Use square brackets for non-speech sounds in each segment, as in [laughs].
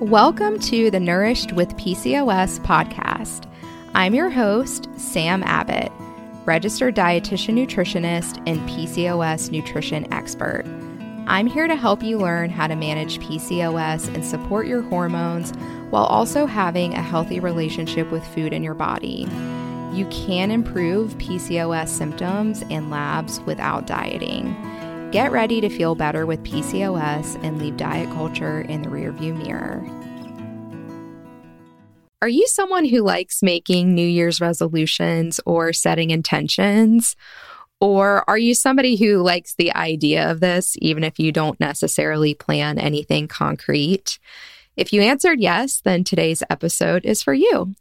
Welcome to the Nourished with PCOS podcast. I'm your host, Sam Abbott, registered dietitian nutritionist and PCOS nutrition expert. I'm here to help you learn how to manage PCOS and support your hormones while also having a healthy relationship with food in your body. You can improve PCOS symptoms and labs without dieting. Get ready to feel better with PCOS and leave diet culture in the rearview mirror. Are you someone who likes making New Year's resolutions or setting intentions? Or are you somebody who likes the idea of this, even if you don't necessarily plan anything concrete? If you answered yes, then today's episode is for you.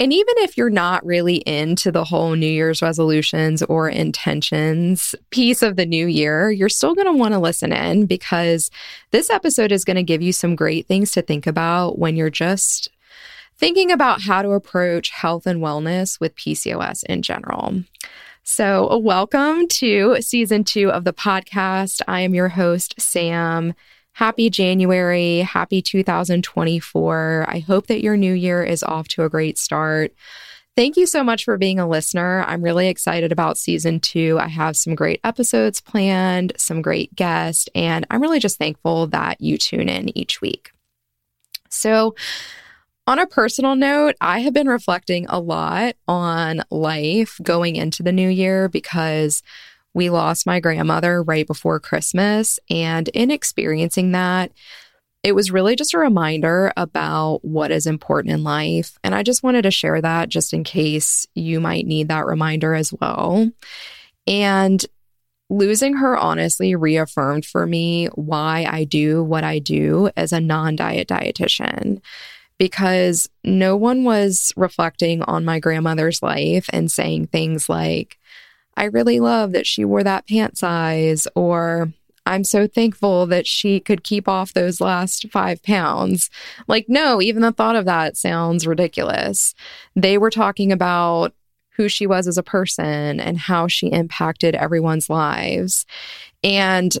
And even if you're not really into the whole New Year's resolutions or intentions piece of the new year, you're still going to want to listen in because this episode is going to give you some great things to think about when you're just thinking about how to approach health and wellness with PCOS in general. So, welcome to season two of the podcast. I am your host, Sam. Happy January. Happy 2024. I hope that your new year is off to a great start. Thank you so much for being a listener. I'm really excited about season two. I have some great episodes planned, some great guests, and I'm really just thankful that you tune in each week. So, on a personal note, I have been reflecting a lot on life going into the new year because we lost my grandmother right before Christmas. And in experiencing that, it was really just a reminder about what is important in life. And I just wanted to share that just in case you might need that reminder as well. And losing her honestly reaffirmed for me why I do what I do as a non diet dietitian. Because no one was reflecting on my grandmother's life and saying things like, I really love that she wore that pant size, or I'm so thankful that she could keep off those last five pounds. Like, no, even the thought of that sounds ridiculous. They were talking about who she was as a person and how she impacted everyone's lives. And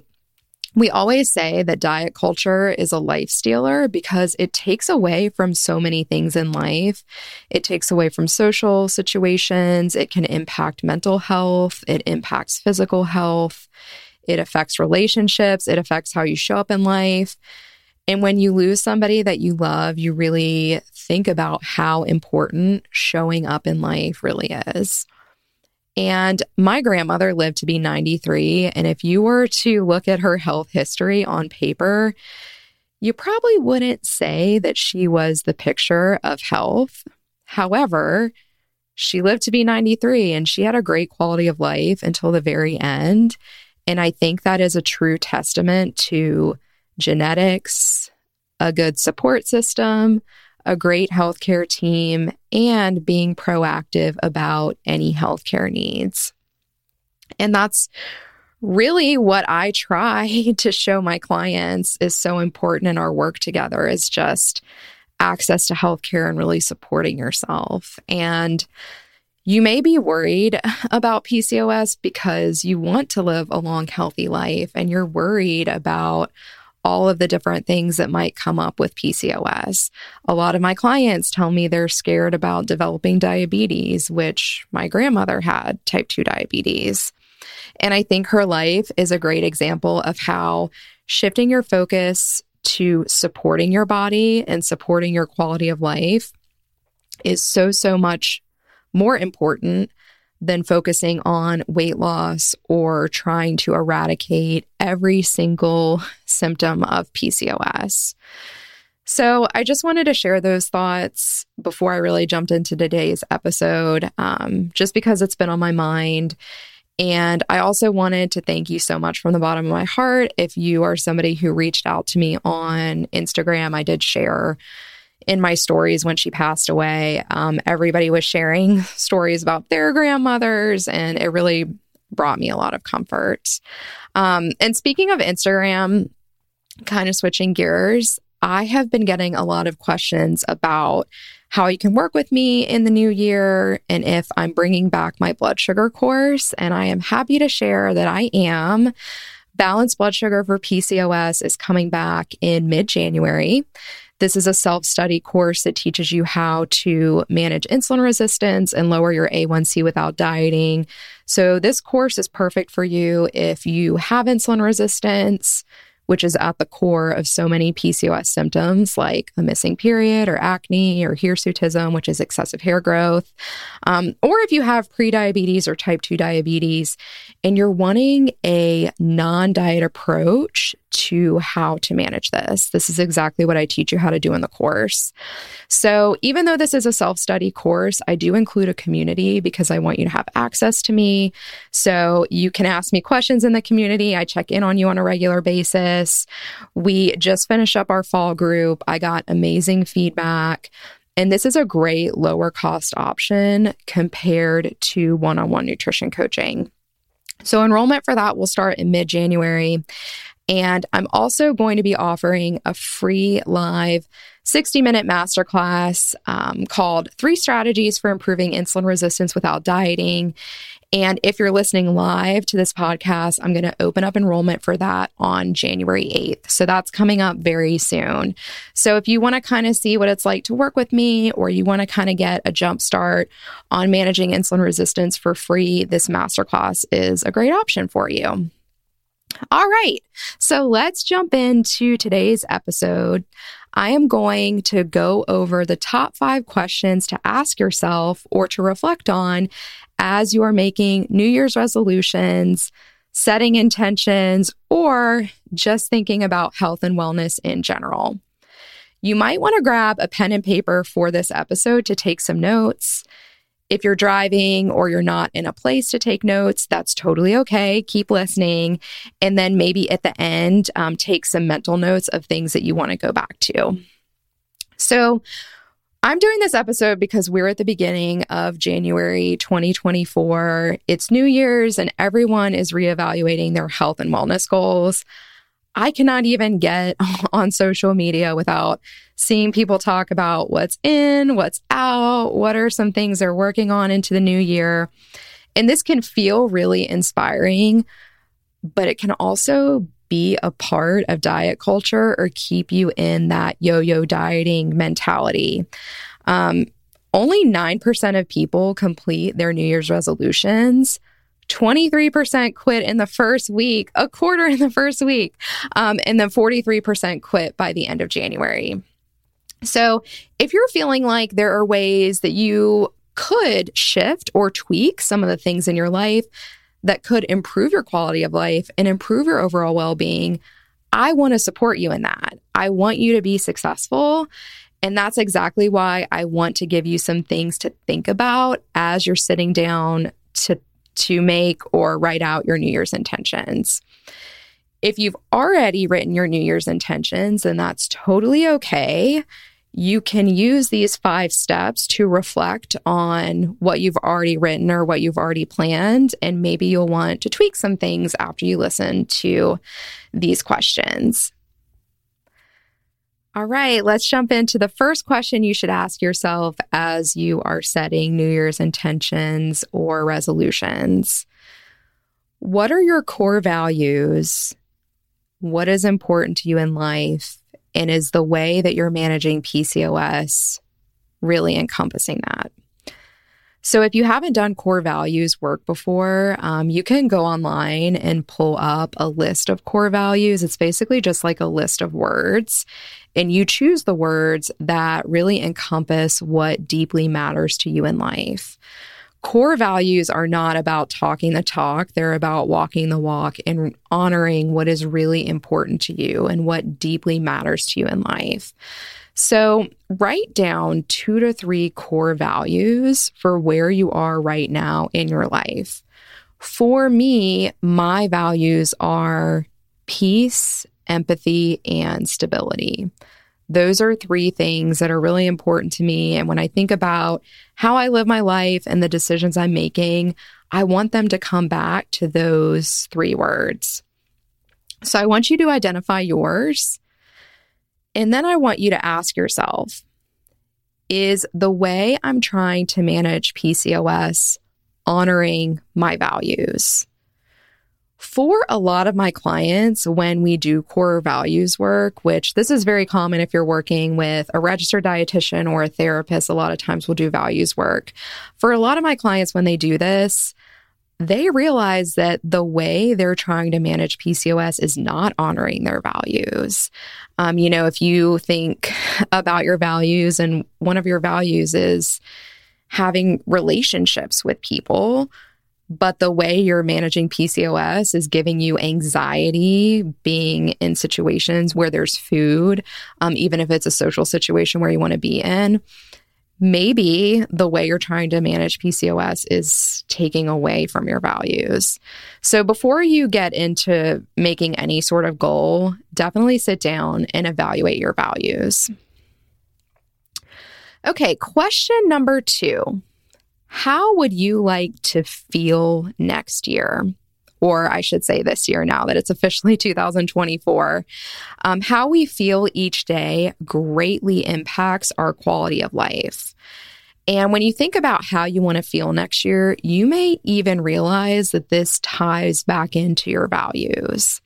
we always say that diet culture is a life stealer because it takes away from so many things in life. It takes away from social situations, it can impact mental health, it impacts physical health, it affects relationships, it affects how you show up in life. And when you lose somebody that you love, you really think about how important showing up in life really is. And my grandmother lived to be 93. And if you were to look at her health history on paper, you probably wouldn't say that she was the picture of health. However, she lived to be 93 and she had a great quality of life until the very end. And I think that is a true testament to genetics, a good support system, a great healthcare team, and being proactive about any healthcare needs. And that's really what I try [laughs] to show my clients is so important in our work together is just access to healthcare and really supporting yourself. And you may be worried [laughs] about PCOS because you want to live a long, healthy life and you're worried about all of the different things that might come up with PCOS. A lot of my clients tell me they're scared about developing diabetes, which my grandmother had type 2 diabetes. And I think her life is a great example of how shifting your focus to supporting your body and supporting your quality of life is so, so much more important than focusing on weight loss or trying to eradicate every single symptom of PCOS. So, I just wanted to share those thoughts before I really jumped into today's episode, um, just because it's been on my mind. And I also wanted to thank you so much from the bottom of my heart. If you are somebody who reached out to me on Instagram, I did share in my stories when she passed away, um, everybody was sharing [laughs] stories about their grandmothers, and it really brought me a lot of comfort. Um, and speaking of Instagram, kind of switching gears, I have been getting a lot of questions about how you can work with me in the new year and if I'm bringing back my blood sugar course. And I am happy to share that I am. Balanced blood sugar for PCOS is coming back in mid January. This is a self study course that teaches you how to manage insulin resistance and lower your A1C without dieting. So, this course is perfect for you if you have insulin resistance, which is at the core of so many PCOS symptoms like a missing period or acne or hirsutism, which is excessive hair growth. Um, or if you have prediabetes or type 2 diabetes and you're wanting a non diet approach to how to manage this. This is exactly what I teach you how to do in the course. So, even though this is a self study course, I do include a community because I want you to have access to me. So, you can ask me questions in the community. I check in on you on a regular basis. We just finished up our fall group. I got amazing feedback. And this is a great lower cost option compared to one on one nutrition coaching. So, enrollment for that will start in mid January. And I'm also going to be offering a free live 60 minute masterclass um, called Three Strategies for Improving Insulin Resistance Without Dieting. And if you're listening live to this podcast, I'm going to open up enrollment for that on January 8th. So that's coming up very soon. So if you want to kind of see what it's like to work with me, or you want to kind of get a jump start on managing insulin resistance for free, this masterclass is a great option for you. All right. So let's jump into today's episode. I am going to go over the top five questions to ask yourself or to reflect on as you are making New Year's resolutions, setting intentions, or just thinking about health and wellness in general. You might want to grab a pen and paper for this episode to take some notes. If you're driving or you're not in a place to take notes, that's totally okay. Keep listening. And then maybe at the end, um, take some mental notes of things that you want to go back to. So, I'm doing this episode because we're at the beginning of January 2024. It's New Year's and everyone is reevaluating their health and wellness goals. I cannot even get [laughs] on social media without seeing people talk about what's in, what's out, what are some things they're working on into the new year. And this can feel really inspiring, but it can also be a part of diet culture or keep you in that yo yo dieting mentality. Um, only 9% of people complete their New Year's resolutions. 23% quit in the first week, a quarter in the first week, um, and then 43% quit by the end of January. So, if you're feeling like there are ways that you could shift or tweak some of the things in your life that could improve your quality of life and improve your overall well being, I want to support you in that. I want you to be successful. And that's exactly why I want to give you some things to think about as you're sitting down to to make or write out your New Year's intentions. If you've already written your New Year's intentions, then that's totally okay. You can use these five steps to reflect on what you've already written or what you've already planned. And maybe you'll want to tweak some things after you listen to these questions. All right, let's jump into the first question you should ask yourself as you are setting New Year's intentions or resolutions. What are your core values? What is important to you in life? And is the way that you're managing PCOS really encompassing that? So, if you haven't done core values work before, um, you can go online and pull up a list of core values. It's basically just like a list of words, and you choose the words that really encompass what deeply matters to you in life. Core values are not about talking the talk, they're about walking the walk and honoring what is really important to you and what deeply matters to you in life. So, write down two to three core values for where you are right now in your life. For me, my values are peace, empathy, and stability. Those are three things that are really important to me. And when I think about how I live my life and the decisions I'm making, I want them to come back to those three words. So I want you to identify yours and then I want you to ask yourself is the way I'm trying to manage PCOS honoring my values? For a lot of my clients, when we do core values work, which this is very common if you're working with a registered dietitian or a therapist, a lot of times we'll do values work. For a lot of my clients, when they do this, they realize that the way they're trying to manage PCOS is not honoring their values. Um, you know, if you think [laughs] about your values and one of your values is having relationships with people, but the way you're managing PCOS is giving you anxiety being in situations where there's food, um, even if it's a social situation where you want to be in. Maybe the way you're trying to manage PCOS is taking away from your values. So, before you get into making any sort of goal, definitely sit down and evaluate your values. Okay, question number two how would you like to feel next year? Or I should say this year now that it's officially [laughs] 2024. Um, how we feel each day greatly impacts our quality of life. And when you think about how you want to feel next year, you may even realize that this ties back into your values.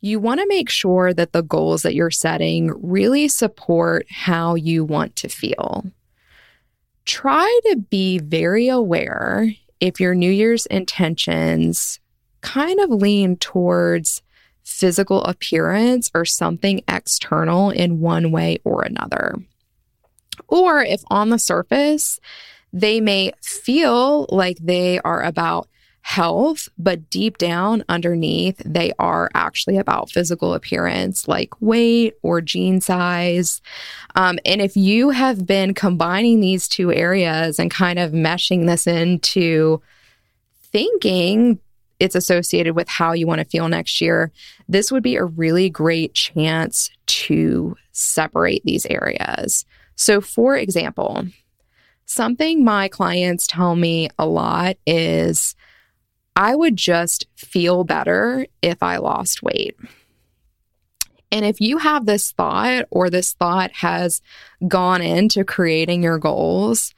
You want to make sure that the goals that you're setting really support how you want to feel try to be very aware if your New Year's intentions kind of lean towards physical appearance or something external in one way or another. Or if on the surface, they may feel like they are about health, but deep down underneath, they are actually about physical appearance like weight or jean size. Um, and if you have been combining these two areas and kind of meshing this into thinking it's associated with how you want to feel next year, this would be a really great chance to separate these areas. So, for example, something my clients tell me a lot is I would just feel better if I lost weight. And if you have this thought or this thought has gone into creating your goals,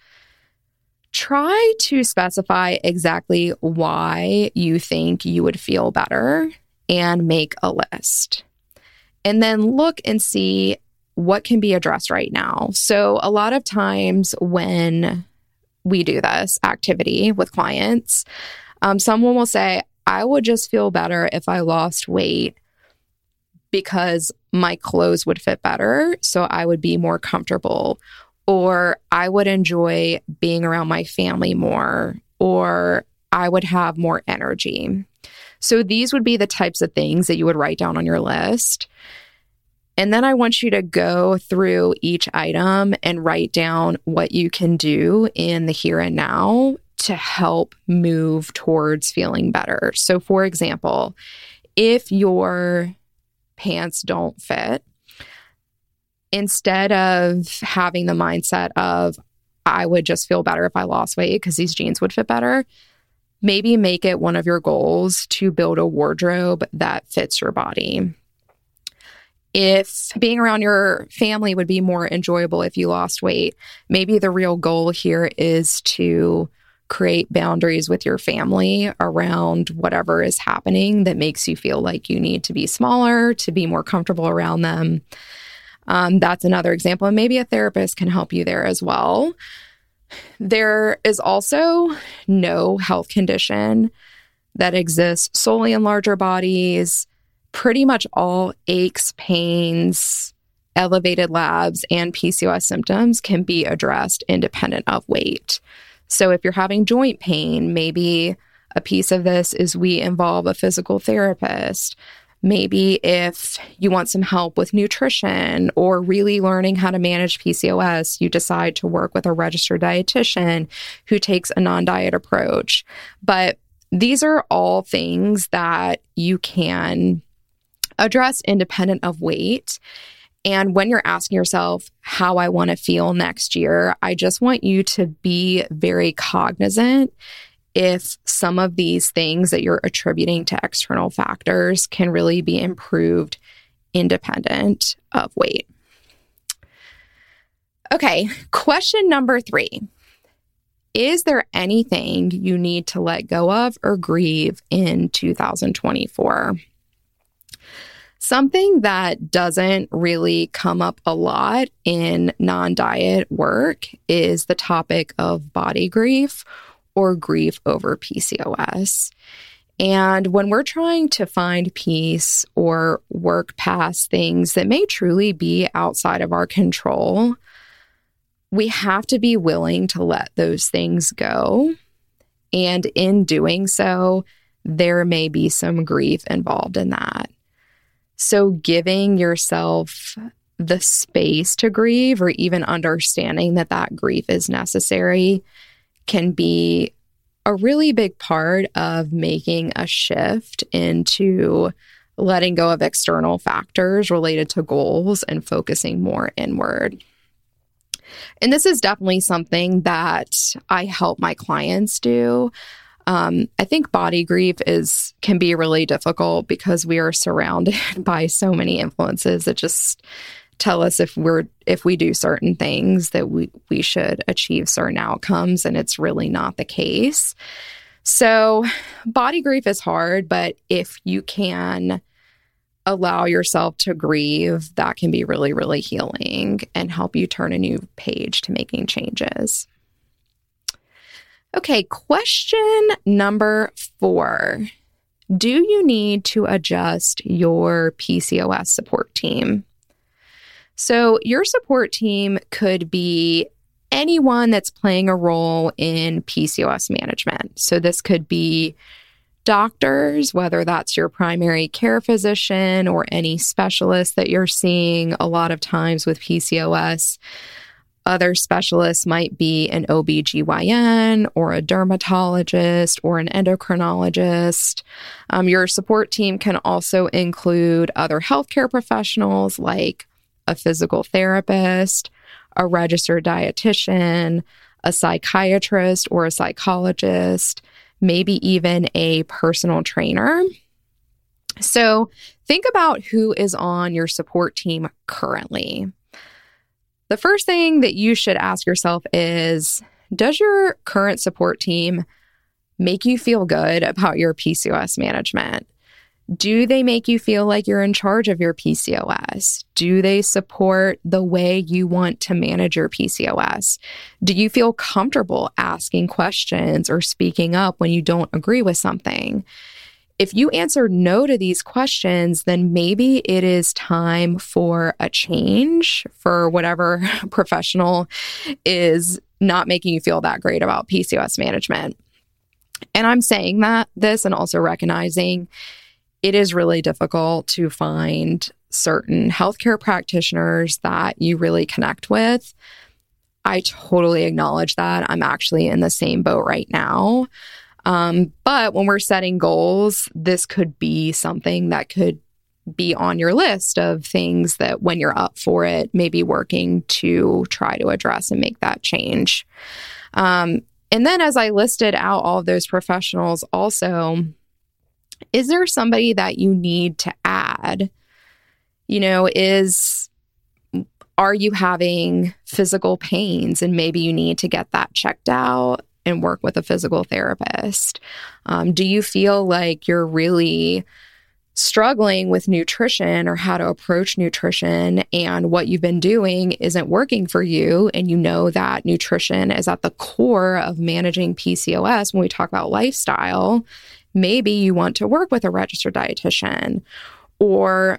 try to specify exactly why you think you would feel better and make a list. And then look and see what can be addressed right now. So, a lot of times when we do this activity with clients, um, someone will say, I would just feel better if I lost weight because my clothes would fit better. So I would be more comfortable, or I would enjoy being around my family more, or I would have more energy. So these would be the types of things that you would write down on your list. And then I want you to go through each item and write down what you can do in the here and now to help move towards feeling better. So, for example, if your pants don't fit, instead of having the mindset of, I would just feel better if I lost weight because these jeans would fit better, maybe make it one of your goals to build a wardrobe that fits your body. If being around your family would be more enjoyable if you lost weight, maybe the real goal here is to create boundaries with your family around whatever is happening that makes you feel like you need to be smaller, to be more comfortable around them. Um, that's another example. And maybe a therapist can help you there as well. There is also no health condition that exists solely in larger bodies. Pretty much all aches, pains, elevated labs, and PCOS symptoms can be addressed independent of weight. So if you're having joint pain, maybe a piece of this is we involve a physical therapist. Maybe if you want some help with nutrition or really learning how to manage PCOS, you decide to work with a registered dietitian who takes a non diet approach. But these are all things that you can address independent of weight. And when you're asking yourself how I want to feel next year, I just want you to be very cognizant if some of these things that you're attributing to external factors can really be improved independent of weight. Okay, question number three is there anything you need to let go of or grieve in 2024? Something that doesn't really come up a lot in non diet work is the topic of body grief or grief over PCOS. And when we're trying to find peace or work past things that may truly be outside of our control, we have to be willing to let those things go. And in doing so, there may be some grief involved in that. So, giving yourself the space to grieve or even understanding that that grief is necessary can be a really big part of making a shift into letting go of external factors related to goals and focusing more inward. And this is definitely something that I help my clients do. Um, I think body grief is can be really difficult because we are surrounded [laughs] by so many influences that just tell us if we're if we do certain things that we we should achieve certain outcomes and it's really not the case. So body grief is hard, but if you can allow yourself to grieve, that can be really, really healing and help you turn a new page to making changes. Okay, question number four Do you need to adjust your PCOS support team? So, your support team could be anyone that's playing a role in PCOS management. So, this could be doctors, whether that's your primary care physician or any specialist that you're seeing a lot of times with PCOS. Other specialists might be an OBGYN or a dermatologist or an endocrinologist. Um, your support team can also include other healthcare professionals like a physical therapist, a registered dietitian, a psychiatrist or a psychologist, maybe even a personal trainer. So think about who is on your support team currently. The first thing that you should ask yourself is Does your current support team make you feel good about your PCOS management? Do they make you feel like you're in charge of your PCOS? Do they support the way you want to manage your PCOS? Do you feel comfortable asking questions or speaking up when you don't agree with something? If you answer no to these questions, then maybe it is time for a change for whatever [laughs] professional is not making you feel that great about PCOS management. And I'm saying that this and also recognizing it is really difficult to find certain healthcare practitioners that you really connect with. I totally acknowledge that. I'm actually in the same boat right now. Um, but when we're setting goals, this could be something that could be on your list of things that when you're up for it, maybe working to try to address and make that change. Um, and then as I listed out all of those professionals, also, is there somebody that you need to add? You know, is are you having physical pains and maybe you need to get that checked out and work with a physical therapist? Um, do you feel like you're really struggling with nutrition or how to approach nutrition and what you've been doing isn't working for you and you know that nutrition is at the core of managing PCOS when we talk about lifestyle maybe you want to work with a registered dietitian or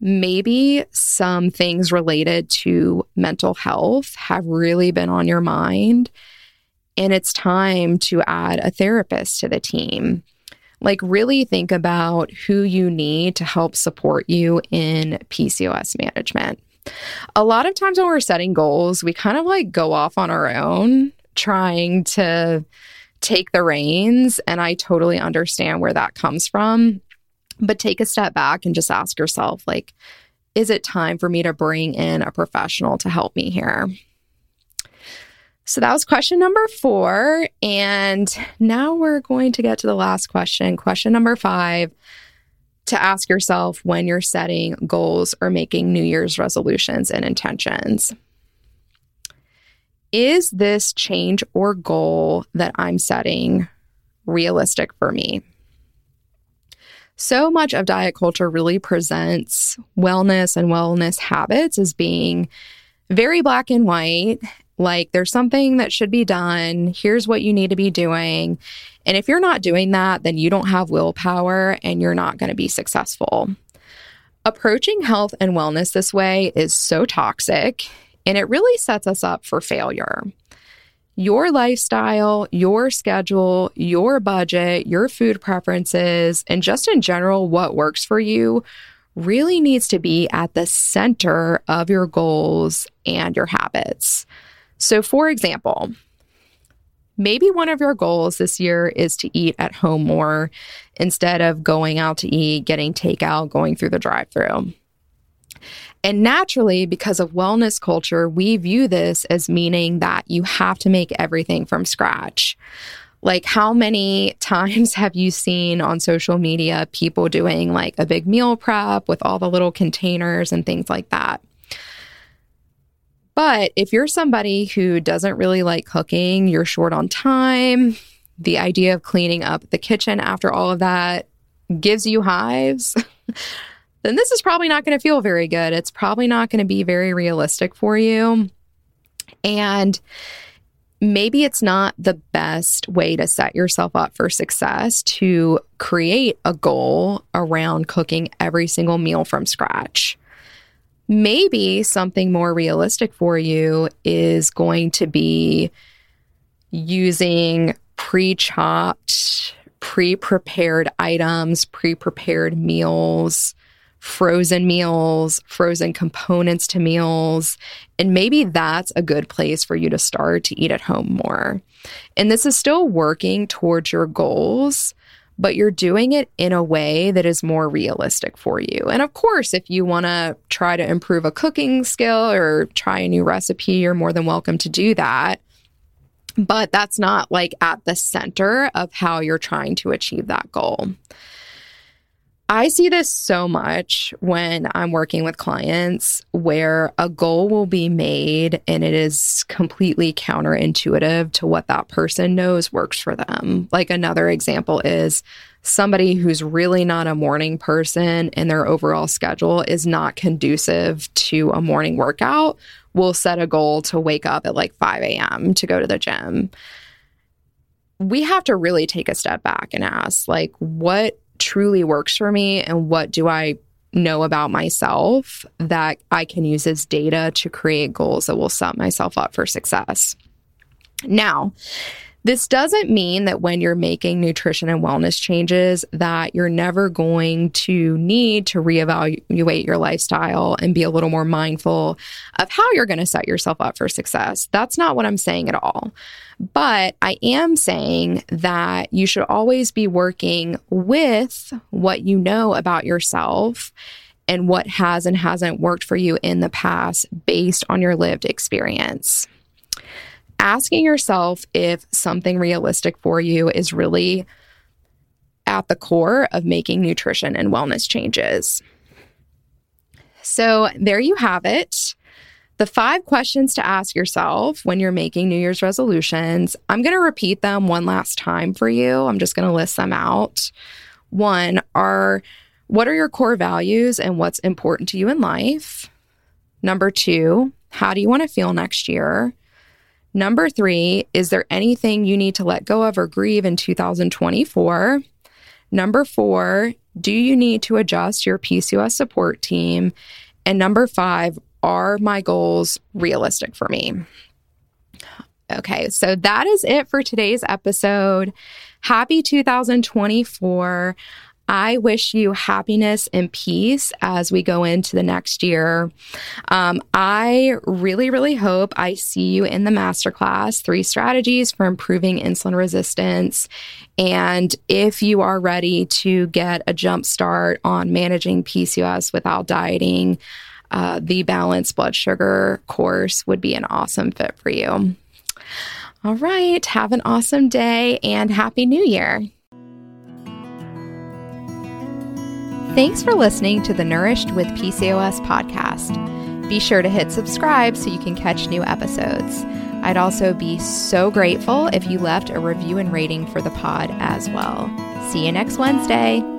maybe some things related to mental health have really been on your mind and it's time to add a therapist to the team. Like, really think about who you need to help support you in PCOS management. A lot of times when we're setting goals, we kind of like go off on our own trying to take the reins. And I totally understand where that comes from. But take a step back and just ask yourself, like, is it time for me to bring in a professional to help me here? So that was question number four. And now we're going to get to the last question. Question number five to ask yourself when you're setting goals or making New Year's resolutions and intentions. is this change or goal that I'm setting realistic for me? So much of diet culture really presents wellness and wellness habits as being very black and white. Like there's something that should be done. Here's what you need to be doing. And if you're not doing that, then you don't have willpower and you're not going to be successful. Approaching health and wellness this way is so toxic and it really sets us up for failure. Your lifestyle, your schedule, your budget, your food preferences, and just in general, what works for you really needs to be at the center of your goals and your habits. So, for example, maybe one of your goals this year is to eat at home more instead of going out to eat, getting takeout, going through the drive through. And naturally, because of wellness culture, we view this as meaning that you have to make everything from scratch. Like, how many [laughs] times have you seen on social media people doing like a big meal prep with all the little containers and things like that? But if you're somebody who doesn't really like cooking, you're short on time, the idea of cleaning up the kitchen after all of that gives you hives, [laughs] then this is probably not going to feel very good. It's probably not going to be very realistic for you. And maybe it's not the best way to set yourself up for success to create a goal around cooking every single meal from scratch. Maybe something more realistic for you is going to be using pre chopped, pre prepared items, pre prepared meals, frozen meals, frozen components to meals. And maybe that's a good place for you to start to eat at home more. And this is still working towards your goals, but you're doing it in a way that is more realistic for you. And of course, if you want to try to improve a cooking skill or try a new recipe, you're more than welcome to do that. But that's not like at the center of how you're trying to achieve that goal. I see this so much when I'm working with clients where a goal will be made and it is completely counterintuitive to what that person knows works for them. Like another example is somebody who's really not a morning person and their overall schedule is not conducive to a morning workout will set a goal to wake up at like 5 a.m. to go to the gym. We have to really take a step back and ask, like, what truly works for me and what do I know about myself that I can use as data to create goals that will set myself up for success. Now, this doesn't mean that when you're making nutrition and wellness changes that you're never going to need to reevaluate your lifestyle and be a little more mindful of how you're going to set yourself up for success. That's not what I'm saying at all. But I am saying that you should always be working with what you know about yourself and what has and hasn't worked for you in the past based on your lived experience. Asking yourself if something realistic for you is really at the core of making nutrition and wellness changes. So, there you have it. The five questions to ask yourself when you're making New Year's resolutions, I'm going to repeat them one last time for you. I'm just going to list them out. One are what are your core values and what's important to you in life? Number two, how do you want to feel next year? Number three, is there anything you need to let go of or grieve in 2024? Number four, do you need to adjust your PCOS support team? And number five, are my goals realistic for me? Okay, so that is it for today's episode. Happy 2024. I wish you happiness and peace as we go into the next year. Um, I really, really hope I see you in the masterclass Three Strategies for Improving Insulin Resistance. And if you are ready to get a jump start on managing PCOS without dieting, uh, the balanced blood sugar course would be an awesome fit for you. All right. Have an awesome day and Happy New Year. Thanks for listening to the Nourished with PCOS podcast. Be sure to hit subscribe so you can catch new episodes. I'd also be so grateful if you left a review and rating for the pod as well. See you next Wednesday.